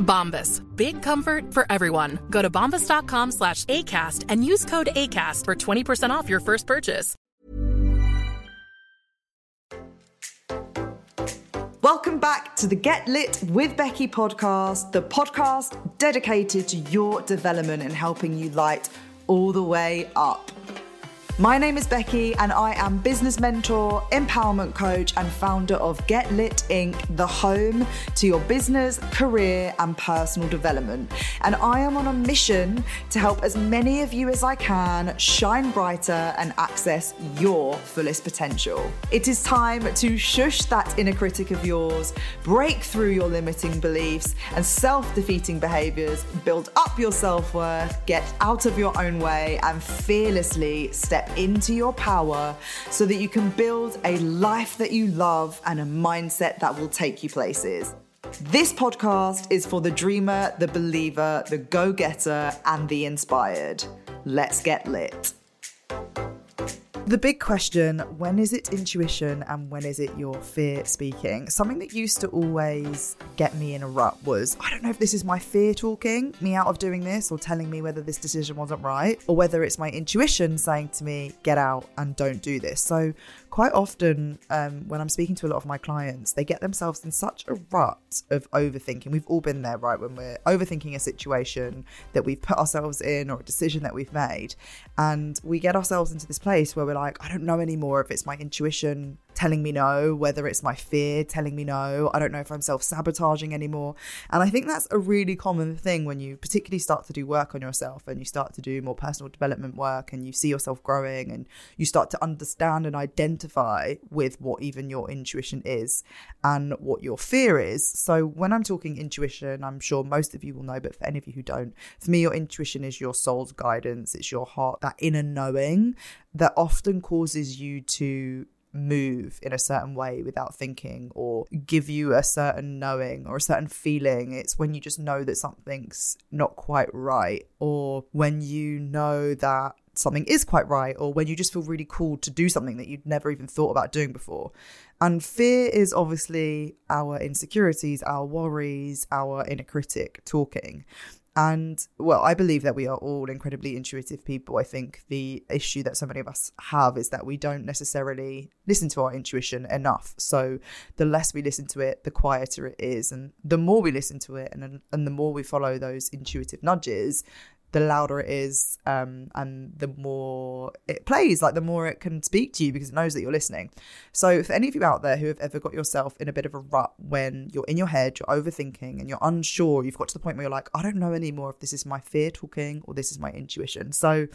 Bombas. Big comfort for everyone. Go to bombas.com slash ACAST and use code ACAST for 20% off your first purchase. Welcome back to the Get Lit with Becky podcast, the podcast dedicated to your development and helping you light all the way up. My name is Becky, and I am business mentor, empowerment coach, and founder of Get Lit Inc., the home to your business, career, and personal development. And I am on a mission to help as many of you as I can shine brighter and access your fullest potential. It is time to shush that inner critic of yours, break through your limiting beliefs and self defeating behaviors, build up your self worth, get out of your own way, and fearlessly step into your power so that you can build a life that you love and a mindset that will take you places. This podcast is for the dreamer, the believer, the go getter, and the inspired. Let's get lit. The big question when is it intuition and when is it your fear speaking? Something that used to always get me in a rut was I don't know if this is my fear talking me out of doing this or telling me whether this decision wasn't right or whether it's my intuition saying to me, get out and don't do this. So, quite often um, when I'm speaking to a lot of my clients, they get themselves in such a rut of overthinking. We've all been there, right? When we're overthinking a situation that we've put ourselves in or a decision that we've made. And we get ourselves into this place where we're like, I don't know anymore if it's my intuition telling me no, whether it's my fear telling me no. I don't know if I'm self sabotaging anymore. And I think that's a really common thing when you particularly start to do work on yourself and you start to do more personal development work and you see yourself growing and you start to understand and identify with what even your intuition is and what your fear is. So when I'm talking intuition, I'm sure most of you will know, but for any of you who don't, for me, your intuition is your soul's guidance, it's your heart, that inner knowing that often causes you to move in a certain way without thinking or give you a certain knowing or a certain feeling. It's when you just know that something's not quite right or when you know that something is quite right or when you just feel really cool to do something that you'd never even thought about doing before. And fear is obviously our insecurities, our worries, our inner critic talking. And well, I believe that we are all incredibly intuitive people. I think the issue that so many of us have is that we don't necessarily listen to our intuition enough. So the less we listen to it, the quieter it is, and the more we listen to it, and and the more we follow those intuitive nudges, the louder it is um, and the more it plays, like the more it can speak to you because it knows that you're listening. So, for any of you out there who have ever got yourself in a bit of a rut when you're in your head, you're overthinking and you're unsure, you've got to the point where you're like, I don't know anymore if this is my fear talking or this is my intuition. So,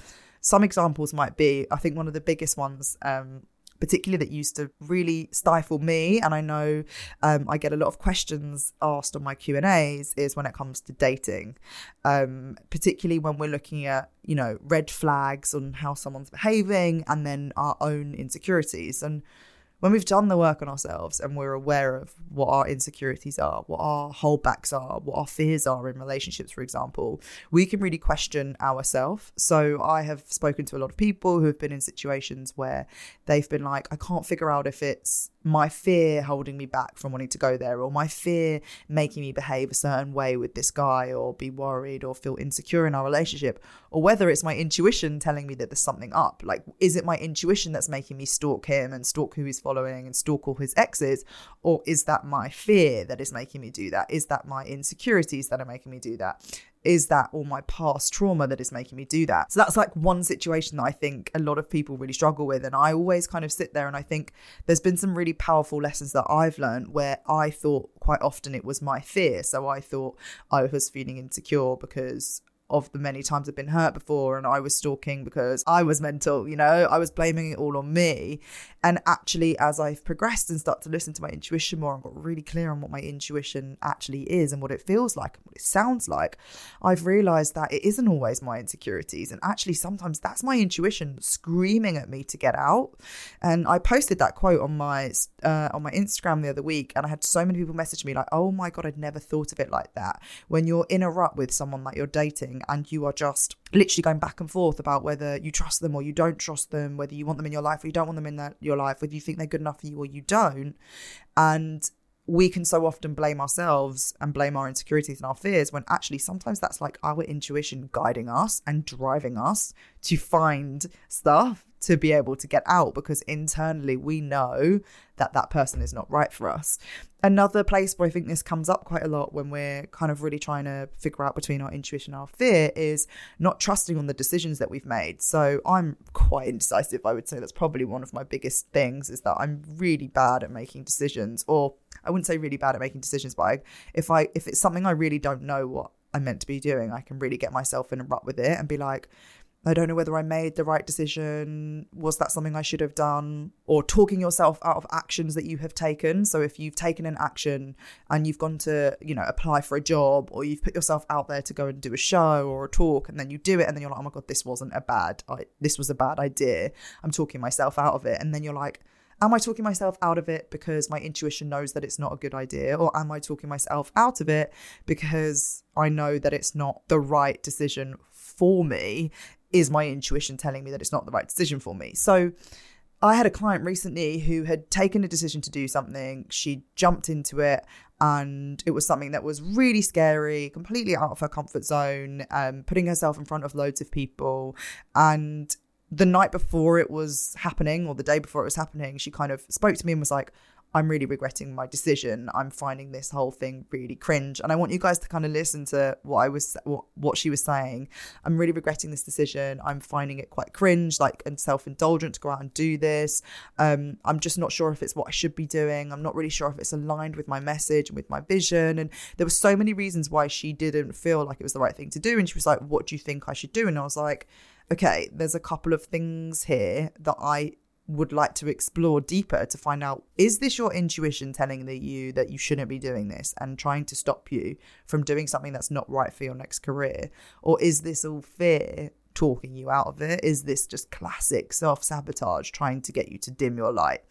some examples might be I think one of the biggest ones um, particularly that used to really stifle me and i know um, i get a lot of questions asked on my q and a's is when it comes to dating um, particularly when we're looking at you know red flags on how someone's behaving and then our own insecurities. And when we've done the work on ourselves and we're aware of what our insecurities are, what our holdbacks are, what our fears are in relationships, for example, we can really question ourselves. So I have spoken to a lot of people who have been in situations where they've been like, I can't figure out if it's my fear holding me back from wanting to go there, or my fear making me behave a certain way with this guy, or be worried or feel insecure in our relationship, or whether it's my intuition telling me that there's something up. Like, is it my intuition that's making me stalk him and stalk who he's following and stalk all his exes, or is that my fear that is making me do that? Is that my insecurities that are making me do that? is that all my past trauma that is making me do that? So that's like one situation that I think a lot of people really struggle with. And I always kind of sit there and I think there's been some really powerful lessons that I've learned where I thought quite often it was my fear. So I thought I was feeling insecure because of the many times I've been hurt before and I was stalking because I was mental, you know, I was blaming it all on me. And actually, as I've progressed and start to listen to my intuition more and got really clear on what my intuition actually is and what it feels like and what it sounds like, I've realized that it isn't always my insecurities. And actually, sometimes that's my intuition screaming at me to get out. And I posted that quote on my uh, on my Instagram the other week, and I had so many people message me like, "Oh my god, I'd never thought of it like that." When you're in a rut with someone that you're dating and you are just literally going back and forth about whether you trust them or you don't trust them, whether you want them in your life or you don't want them in your life, whether you think they're good enough for you or you don't. And we can so often blame ourselves and blame our insecurities and our fears when actually sometimes that's like our intuition guiding us and driving us to find stuff to be able to get out because internally we know that that person is not right for us. Another place where I think this comes up quite a lot when we're kind of really trying to figure out between our intuition and our fear is not trusting on the decisions that we've made. So I'm quite indecisive. I would say that's probably one of my biggest things is that I'm really bad at making decisions or I wouldn't say really bad at making decisions, but I, if I if it's something I really don't know what I'm meant to be doing, I can really get myself in a rut with it and be like, I don't know whether I made the right decision. Was that something I should have done? Or talking yourself out of actions that you have taken. So if you've taken an action and you've gone to, you know, apply for a job or you've put yourself out there to go and do a show or a talk and then you do it and then you're like, oh my God, this wasn't a bad, I, this was a bad idea. I'm talking myself out of it. And then you're like, Am I talking myself out of it because my intuition knows that it's not a good idea? Or am I talking myself out of it because I know that it's not the right decision for me is my intuition telling me that it's not the right decision for me? So I had a client recently who had taken a decision to do something. She jumped into it and it was something that was really scary, completely out of her comfort zone, um, putting herself in front of loads of people. And the night before it was happening, or the day before it was happening, she kind of spoke to me and was like, I'm really regretting my decision. I'm finding this whole thing really cringe. And I want you guys to kind of listen to what I was what, what she was saying. I'm really regretting this decision. I'm finding it quite cringe, like and self-indulgent to go out and do this. Um, I'm just not sure if it's what I should be doing. I'm not really sure if it's aligned with my message and with my vision. And there were so many reasons why she didn't feel like it was the right thing to do. And she was like, What do you think I should do? And I was like, okay, there's a couple of things here that I would like to explore deeper to find out is this your intuition telling the you that you shouldn't be doing this and trying to stop you from doing something that's not right for your next career? Or is this all fear talking you out of it? Is this just classic self-sabotage trying to get you to dim your light?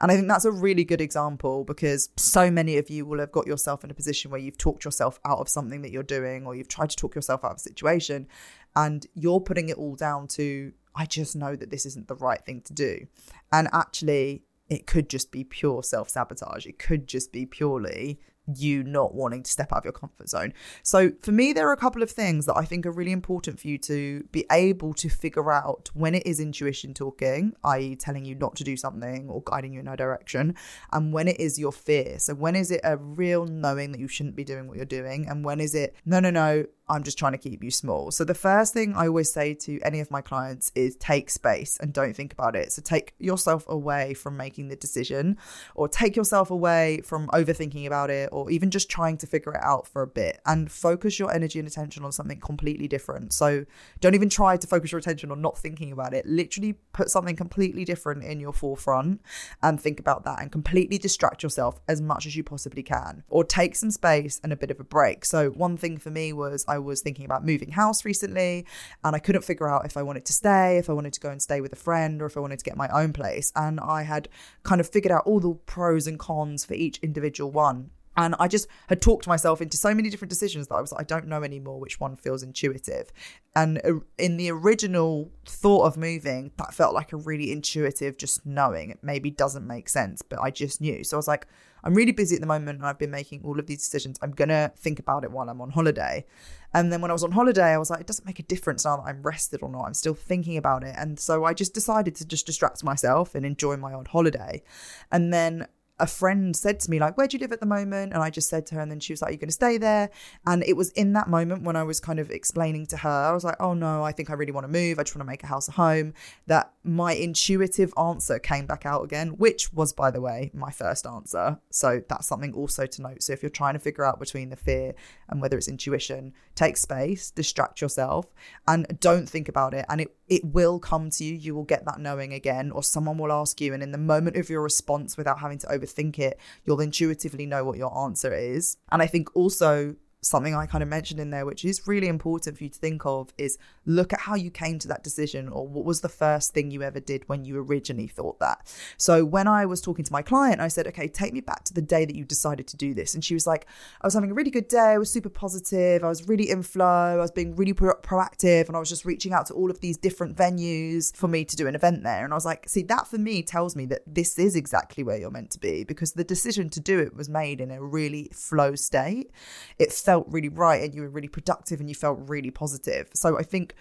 And i think that's a really good example because so many of you will have got yourself in a position where you've talked yourself out of something that you're doing or you've tried to talk yourself out of a situation and you're putting it all down to I just know that this isn't the right thing to do. And actually, it could just be pure self sabotage. It could just be purely you not wanting to step out of your comfort zone. So, for me, there are a couple of things that I think are really important for you to be able to figure out when it is intuition talking, i.e., telling you not to do something or guiding you in a direction, and when it is your fear. So, when is it a real knowing that you shouldn't be doing what you're doing, and when is it, no, no, no, I'm just trying to keep you small. So, the first thing I always say to any of my clients is take space and don't think about it. So, take yourself away from making the decision or take yourself away from overthinking about it even just trying to figure it out for a bit and focus your energy and attention on something completely different. So, don't even try to focus your attention on not thinking about it. Literally put something completely different in your forefront and think about that and completely distract yourself as much as you possibly can or take some space and a bit of a break. So, one thing for me was I was thinking about moving house recently and I couldn't figure out if I wanted to stay, if I wanted to go and stay with a friend, or if I wanted to get my own place. And I had kind of figured out all the pros and cons for each individual one. And I just had talked myself into so many different decisions that I was like, I don't know anymore which one feels intuitive. And uh, in the original thought of moving, that felt like a really intuitive, just knowing. It maybe doesn't make sense, but I just knew. So I was like, I'm really busy at the moment and I've been making all of these decisions. I'm going to think about it while I'm on holiday. And then when I was on holiday, I was like, it doesn't make a difference now that I'm rested or not. I'm still thinking about it. And so I just decided to just distract myself and enjoy my odd holiday. And then a friend said to me, like, where do you live at the moment? And I just said to her, and then she was like, Are you going to stay there? And it was in that moment when I was kind of explaining to her, I was like, Oh no, I think I really want to move. I just want to make a house a home. That my intuitive answer came back out again, which was, by the way, my first answer. So that's something also to note. So if you're trying to figure out between the fear and whether it's intuition, take space, distract yourself, and don't think about it. And it, it will come to you. You will get that knowing again, or someone will ask you. And in the moment of your response, without having to overthink it, you'll intuitively know what your answer is. And I think also something I kind of mentioned in there, which is really important for you to think of, is look at how you came to that decision or what was the first thing you ever did when you originally thought that. So when I was talking to my client, I said, okay, take me back to the day that you decided to do this. And she was like, I was having a really good day. I was super positive. I was really in flow. I was being really pro- proactive. And I was just reaching out to all of these different venues for me to do an event there. And I was like, see, that for me tells me that this is exactly where you're meant to be because the decision to do it was made in a really flow state. It felt really right and you were really productive and you felt really positive. So I think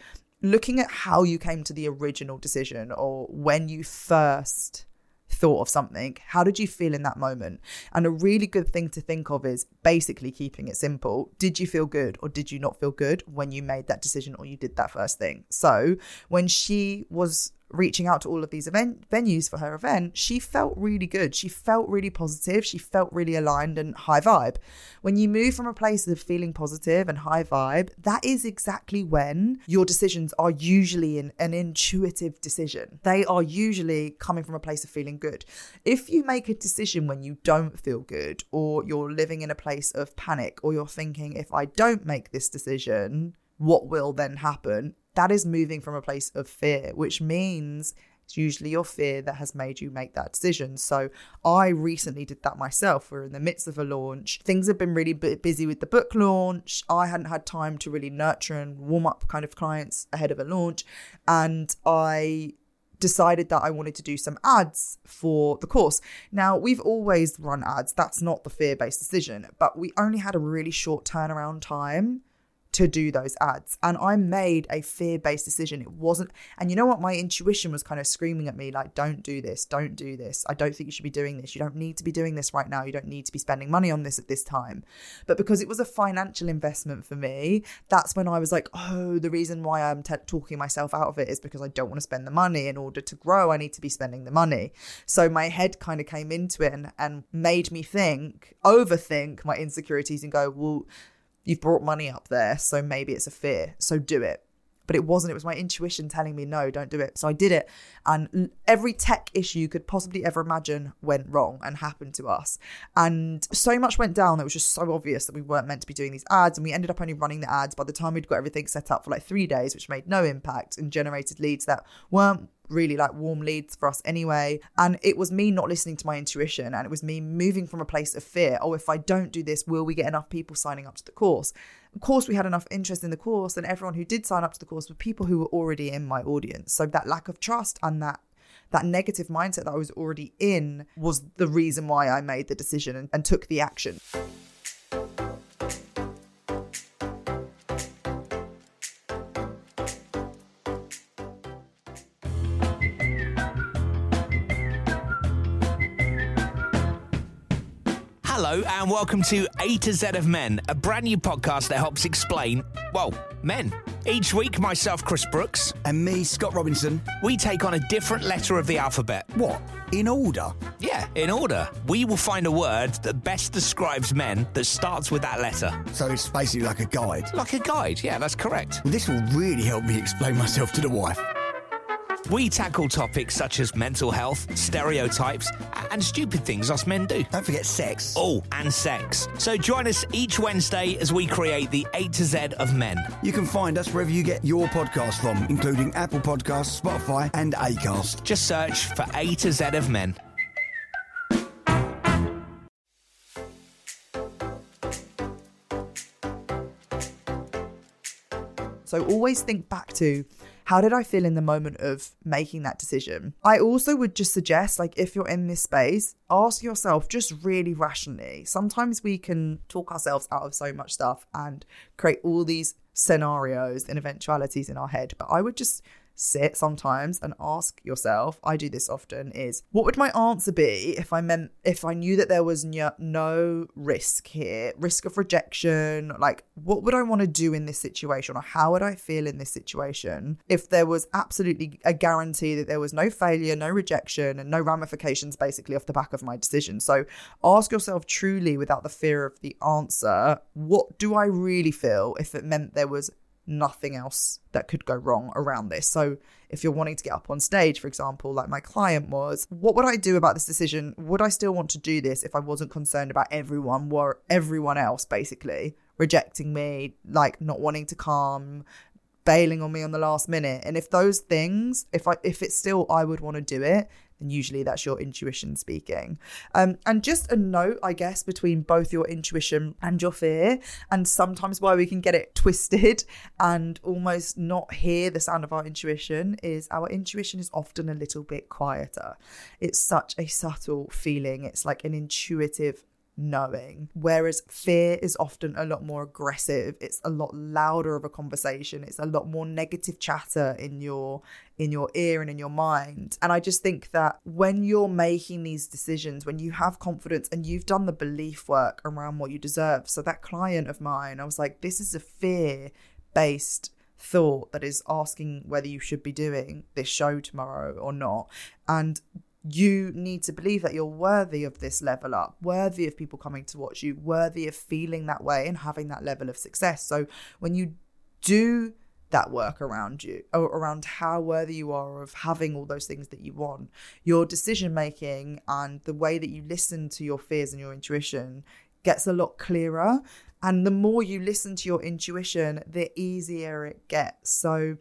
looking at how you came to the original decision or when you first thought of something, how did you feel in that moment? And a really good thing to think of is basically keeping it simple. Did you feel good or did you not feel good when you made that decision or you did that first thing? So when she was reaching out to all of these event venues for her event, she felt really good. She felt really positive. She felt really aligned and high vibe. When you move from a place of feeling positive and high vibe, that is exactly when your decisions are usually an, an intuitive decision. They are usually coming from a place of feeling good. If you make a decision when you don't feel good, or you're living in a place of panic, or you're thinking, if I don't make this decision, what will then happen? that is moving from a place of fear, which means it's usually your fear that has made you make that decision. So I recently did that myself. We're in the midst of a launch. Things have been really busy with the book launch. I hadn't had time to really nurture and warm up kind of clients ahead of a launch. And I decided that I wanted to do some ads for the course. Now, we've always run ads, that's not the fear based decision, but we only had a really short turnaround time to do those ads. And I made a fear based decision. It wasn't, and you know what? My intuition was kind of screaming at me, like, don't do this, don't do this. I don't think you should be doing this. You don't need to be doing this right now. You don't need to be spending money on this at this time. But because it was a financial investment for me, that's when I was like, oh, the reason why I'm t- talking myself out of it is because I don't want to spend the money. In order to grow, I need to be spending the money. So my head kind of came into it and, and made me think, overthink my insecurities and go, well, You've brought money up there, so maybe it's a fear. So do it. But it wasn't. It was my intuition telling me, no, don't do it. So I did it. And every tech issue you could possibly ever imagine went wrong and happened to us. And so much went down that was just so obvious that we weren't meant to be doing these ads. And we ended up only running the ads by the time we'd got everything set up for like three days, which made no impact and generated leads that weren't really like warm leads for us anyway. And it was me not listening to my intuition and it was me moving from a place of fear. Oh, if I don't do this, will we get enough people signing up to the course? Of course, we had enough interest in the course, and everyone who did sign up to the course were people who were already in my audience. So that lack of trust and that that negative mindset that I was already in was the reason why I made the decision and, and took the action. And welcome to A to Z of Men, a brand new podcast that helps explain, well, men. Each week, myself, Chris Brooks, And me, Scott Robinson. we take on a different letter of the alphabet. What? In order? Yeah, in order. We will find a word that best describes men that starts with that letter. So it's basically like a guide. Like a guide, yeah, that's correct. Well, this will really help me explain myself to the wife. We tackle topics such as mental health, stereotypes, and stupid things us men do. Don't forget sex. Oh, and sex. So join us each Wednesday as we create the A to Z of men. You can find us wherever you get your podcast from, including Apple Podcasts, Spotify, and Acast. Just search for A to Z of men. So always think back to how did I feel in the moment of making that decision? I also would just suggest, like, if you're in this space, ask yourself just really rationally. Sometimes we can talk ourselves out of so much stuff and create all these scenarios and eventualities in our head, but I would just sit sometimes and ask yourself i do this often is what would my answer be if i meant if i knew that there was no, risk here risk of rejection? Like what would i want to do in this situation? Or how would i feel in this situation if there was absolutely a guarantee that there was no failure no rejection and no ramifications basically off the back of my decision? So ask yourself truly without the fear of the answer what do i really feel if it meant there was nothing else that could go wrong around this. So, if you're wanting to get up on stage, for example, like my client was, what would I do about this decision? Would I still want to do this if I wasn't concerned about everyone, or everyone else basically rejecting me, like not wanting to come, bailing on me on the last minute? And if those things, if I if it's still I would want to do it, then usually that's your intuition speaking. Um, and just a note, I guess, between both your intuition and your fear, and sometimes why we can get it twisted and almost not hear the sound of our intuition is our intuition is often a little bit quieter. It's such a subtle feeling, it's like an intuitive knowing. Whereas fear is often a lot more aggressive. It's a lot louder of a conversation. It's a lot more negative chatter in your in your ear and in your mind. And I just think that when you're making these decisions, when you have confidence and you've done the belief work around what you deserve. So that client of mine, I was like, this is a fear based thought that is asking whether you should be doing this show tomorrow or not. And you need to believe that you're worthy of this level up, worthy of people coming to watch you, worthy of feeling that way and having that level of success. So when you do that work around you or around how worthy you are of having all those things that you want, your decision making and the way that you listen to your fears and your intuition gets a lot clearer. And the more you listen to your intuition, the easier it gets. So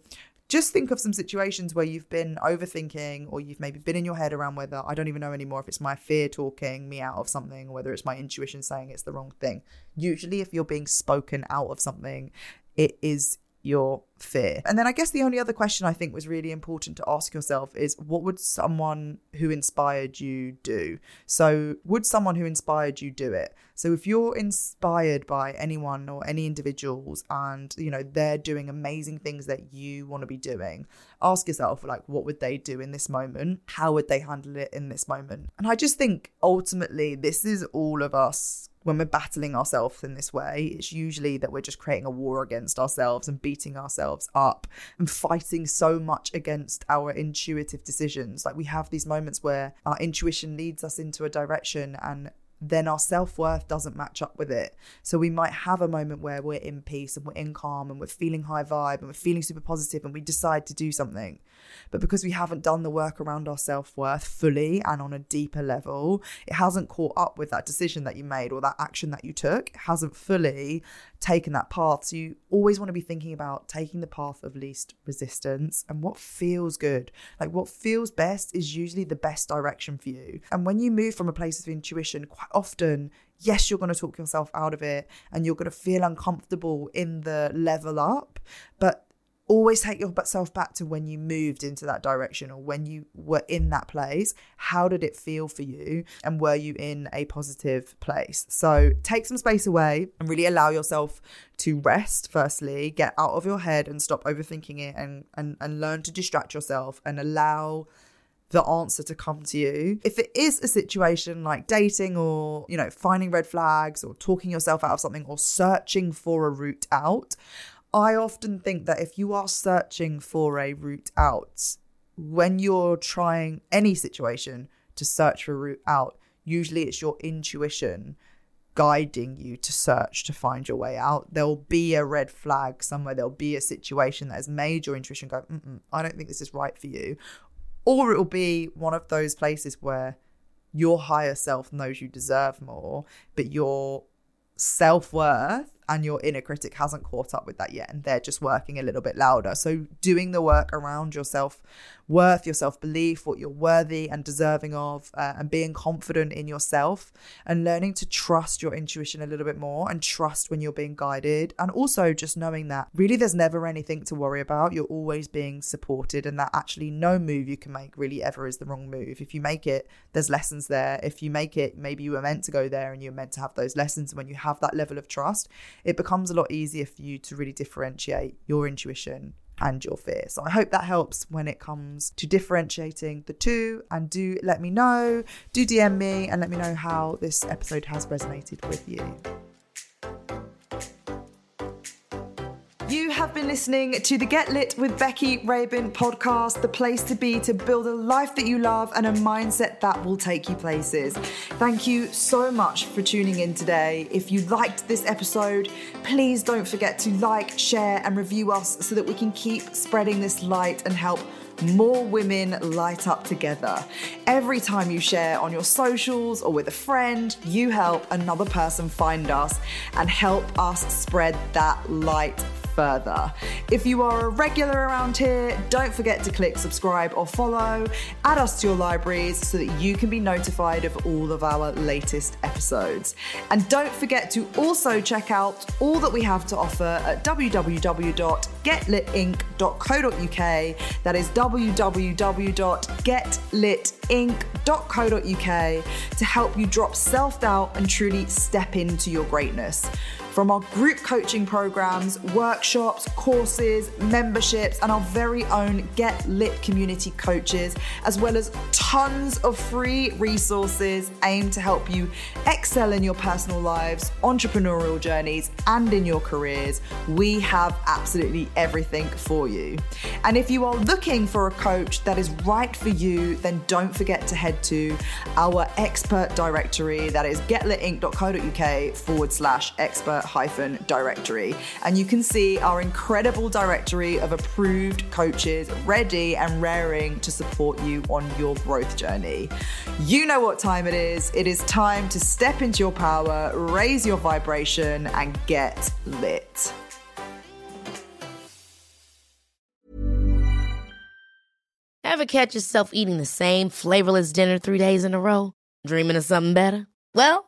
just think of some situations where you've been overthinking or you've maybe been in your head around whether I don't even know anymore if it's my fear talking me out of something or whether it's my intuition saying it's the wrong thing. Usually, if you're being spoken out of something, it is your fear. And then I guess the only other question I think was really important to ask yourself is what would someone who inspired you do? So, would someone who inspired you do it? So, if you're inspired by anyone or any individuals and, you know, they're doing amazing things that you want to be doing, ask yourself, like, what would they do in this moment? How would they handle it in this moment? And I just think ultimately, this is all of us when we're battling ourselves in this way, it's usually that we're just creating a war against ourselves and beating ourselves up and fighting so much against our intuitive decisions. Like we have these moments where our intuition leads us into a direction and then our self worth doesn't match up with it. So we might have a moment where we're in peace and we're in calm and we're feeling high vibe and we're feeling super positive and we decide to do something. But because we haven't done the work around our self worth fully and on a deeper level, it hasn't caught up with that decision that you made or that action that you took. It hasn't fully taken that path. So you always want to be thinking about taking the path of least resistance and what feels good. Like what feels best is usually the best direction for you. And when you move from a place of intuition, quite often yes, you're going to talk yourself out of it and you're going to feel uncomfortable in the level up, but always take yourself back to when you moved into that direction or when you were in that place. How did it feel for you? And were you in a positive place? So take some space away and really allow yourself to rest, firstly, get out of your head and stop overthinking it and, and, and learn to distract yourself and allow the answer to come to you. If it is a situation like dating or, you know, finding red flags or talking yourself out of something or searching for a route out, I often think that if you are searching for a route out, when you're trying any situation to search for a route out, usually it's your intuition guiding you to search to find your way out. There'll be a red flag somewhere, there'll be a situation that has made your intuition go, I don't think this is right for you. Or it'll be one of those places where your higher self knows you deserve more, but your self worth and your inner critic hasn't caught up with that yet and they're just working a little bit louder. So, doing the work around your self worth, your self belief, what you're worthy and deserving of, uh, and being confident in yourself and learning to trust your intuition a little bit more and trust when you're being guided. And also just knowing that really there's never anything to worry about. You're always being supported, and that actually no move you can make really ever is the wrong move. If you make it, there's lessons there. If you make it, maybe you were meant to go there and you're meant to have those lessons. When you have that level of trust, it becomes a lot easier for you to really differentiate your intuition and your fear. So I hope that helps when it comes to differentiating the two. And do let me know, do DM me and let me know how this episode has resonated with you. Have been listening to the Get Lit with Becky Rabin podcast, the place to be to build a life that you love and a mindset that will take you places. Thank you so much for tuning in today. If you liked this episode, please don't forget to like, share, and review us so that we can keep spreading this light and help more women light up together. Every time you share on your socials or with a friend, you help another person find us and help us spread that light further. If you are a regular around here, don't forget to click subscribe or follow. Add us to your libraries so that you can be notified of all of our latest episodes. And don't forget to also check out all that we have to offer at www.getlitinc.co.uk. That is www.getlitinc.co.uk to help you drop self doubt and truly step into your greatness from our group coaching programs, workshops, courses, memberships, and our very own Get Lit community coaches, as well as tons of free resources aimed to help you excel in your personal lives, entrepreneurial journeys, and in your careers. We have absolutely everything for you. And if you are looking for a coach that is right for you, then don't forget to head to our expert directory that is getlitinc.co.uk forward slash expert hyphen directory. And you can see our incredible directory of approved coaches ready and raring to support you on your growth journey. You know what time it is. It is time to step into your power, raise your vibration, and get lit. Ever catch yourself eating the same flavorless dinner three days in a row? Dreaming of something better? Well,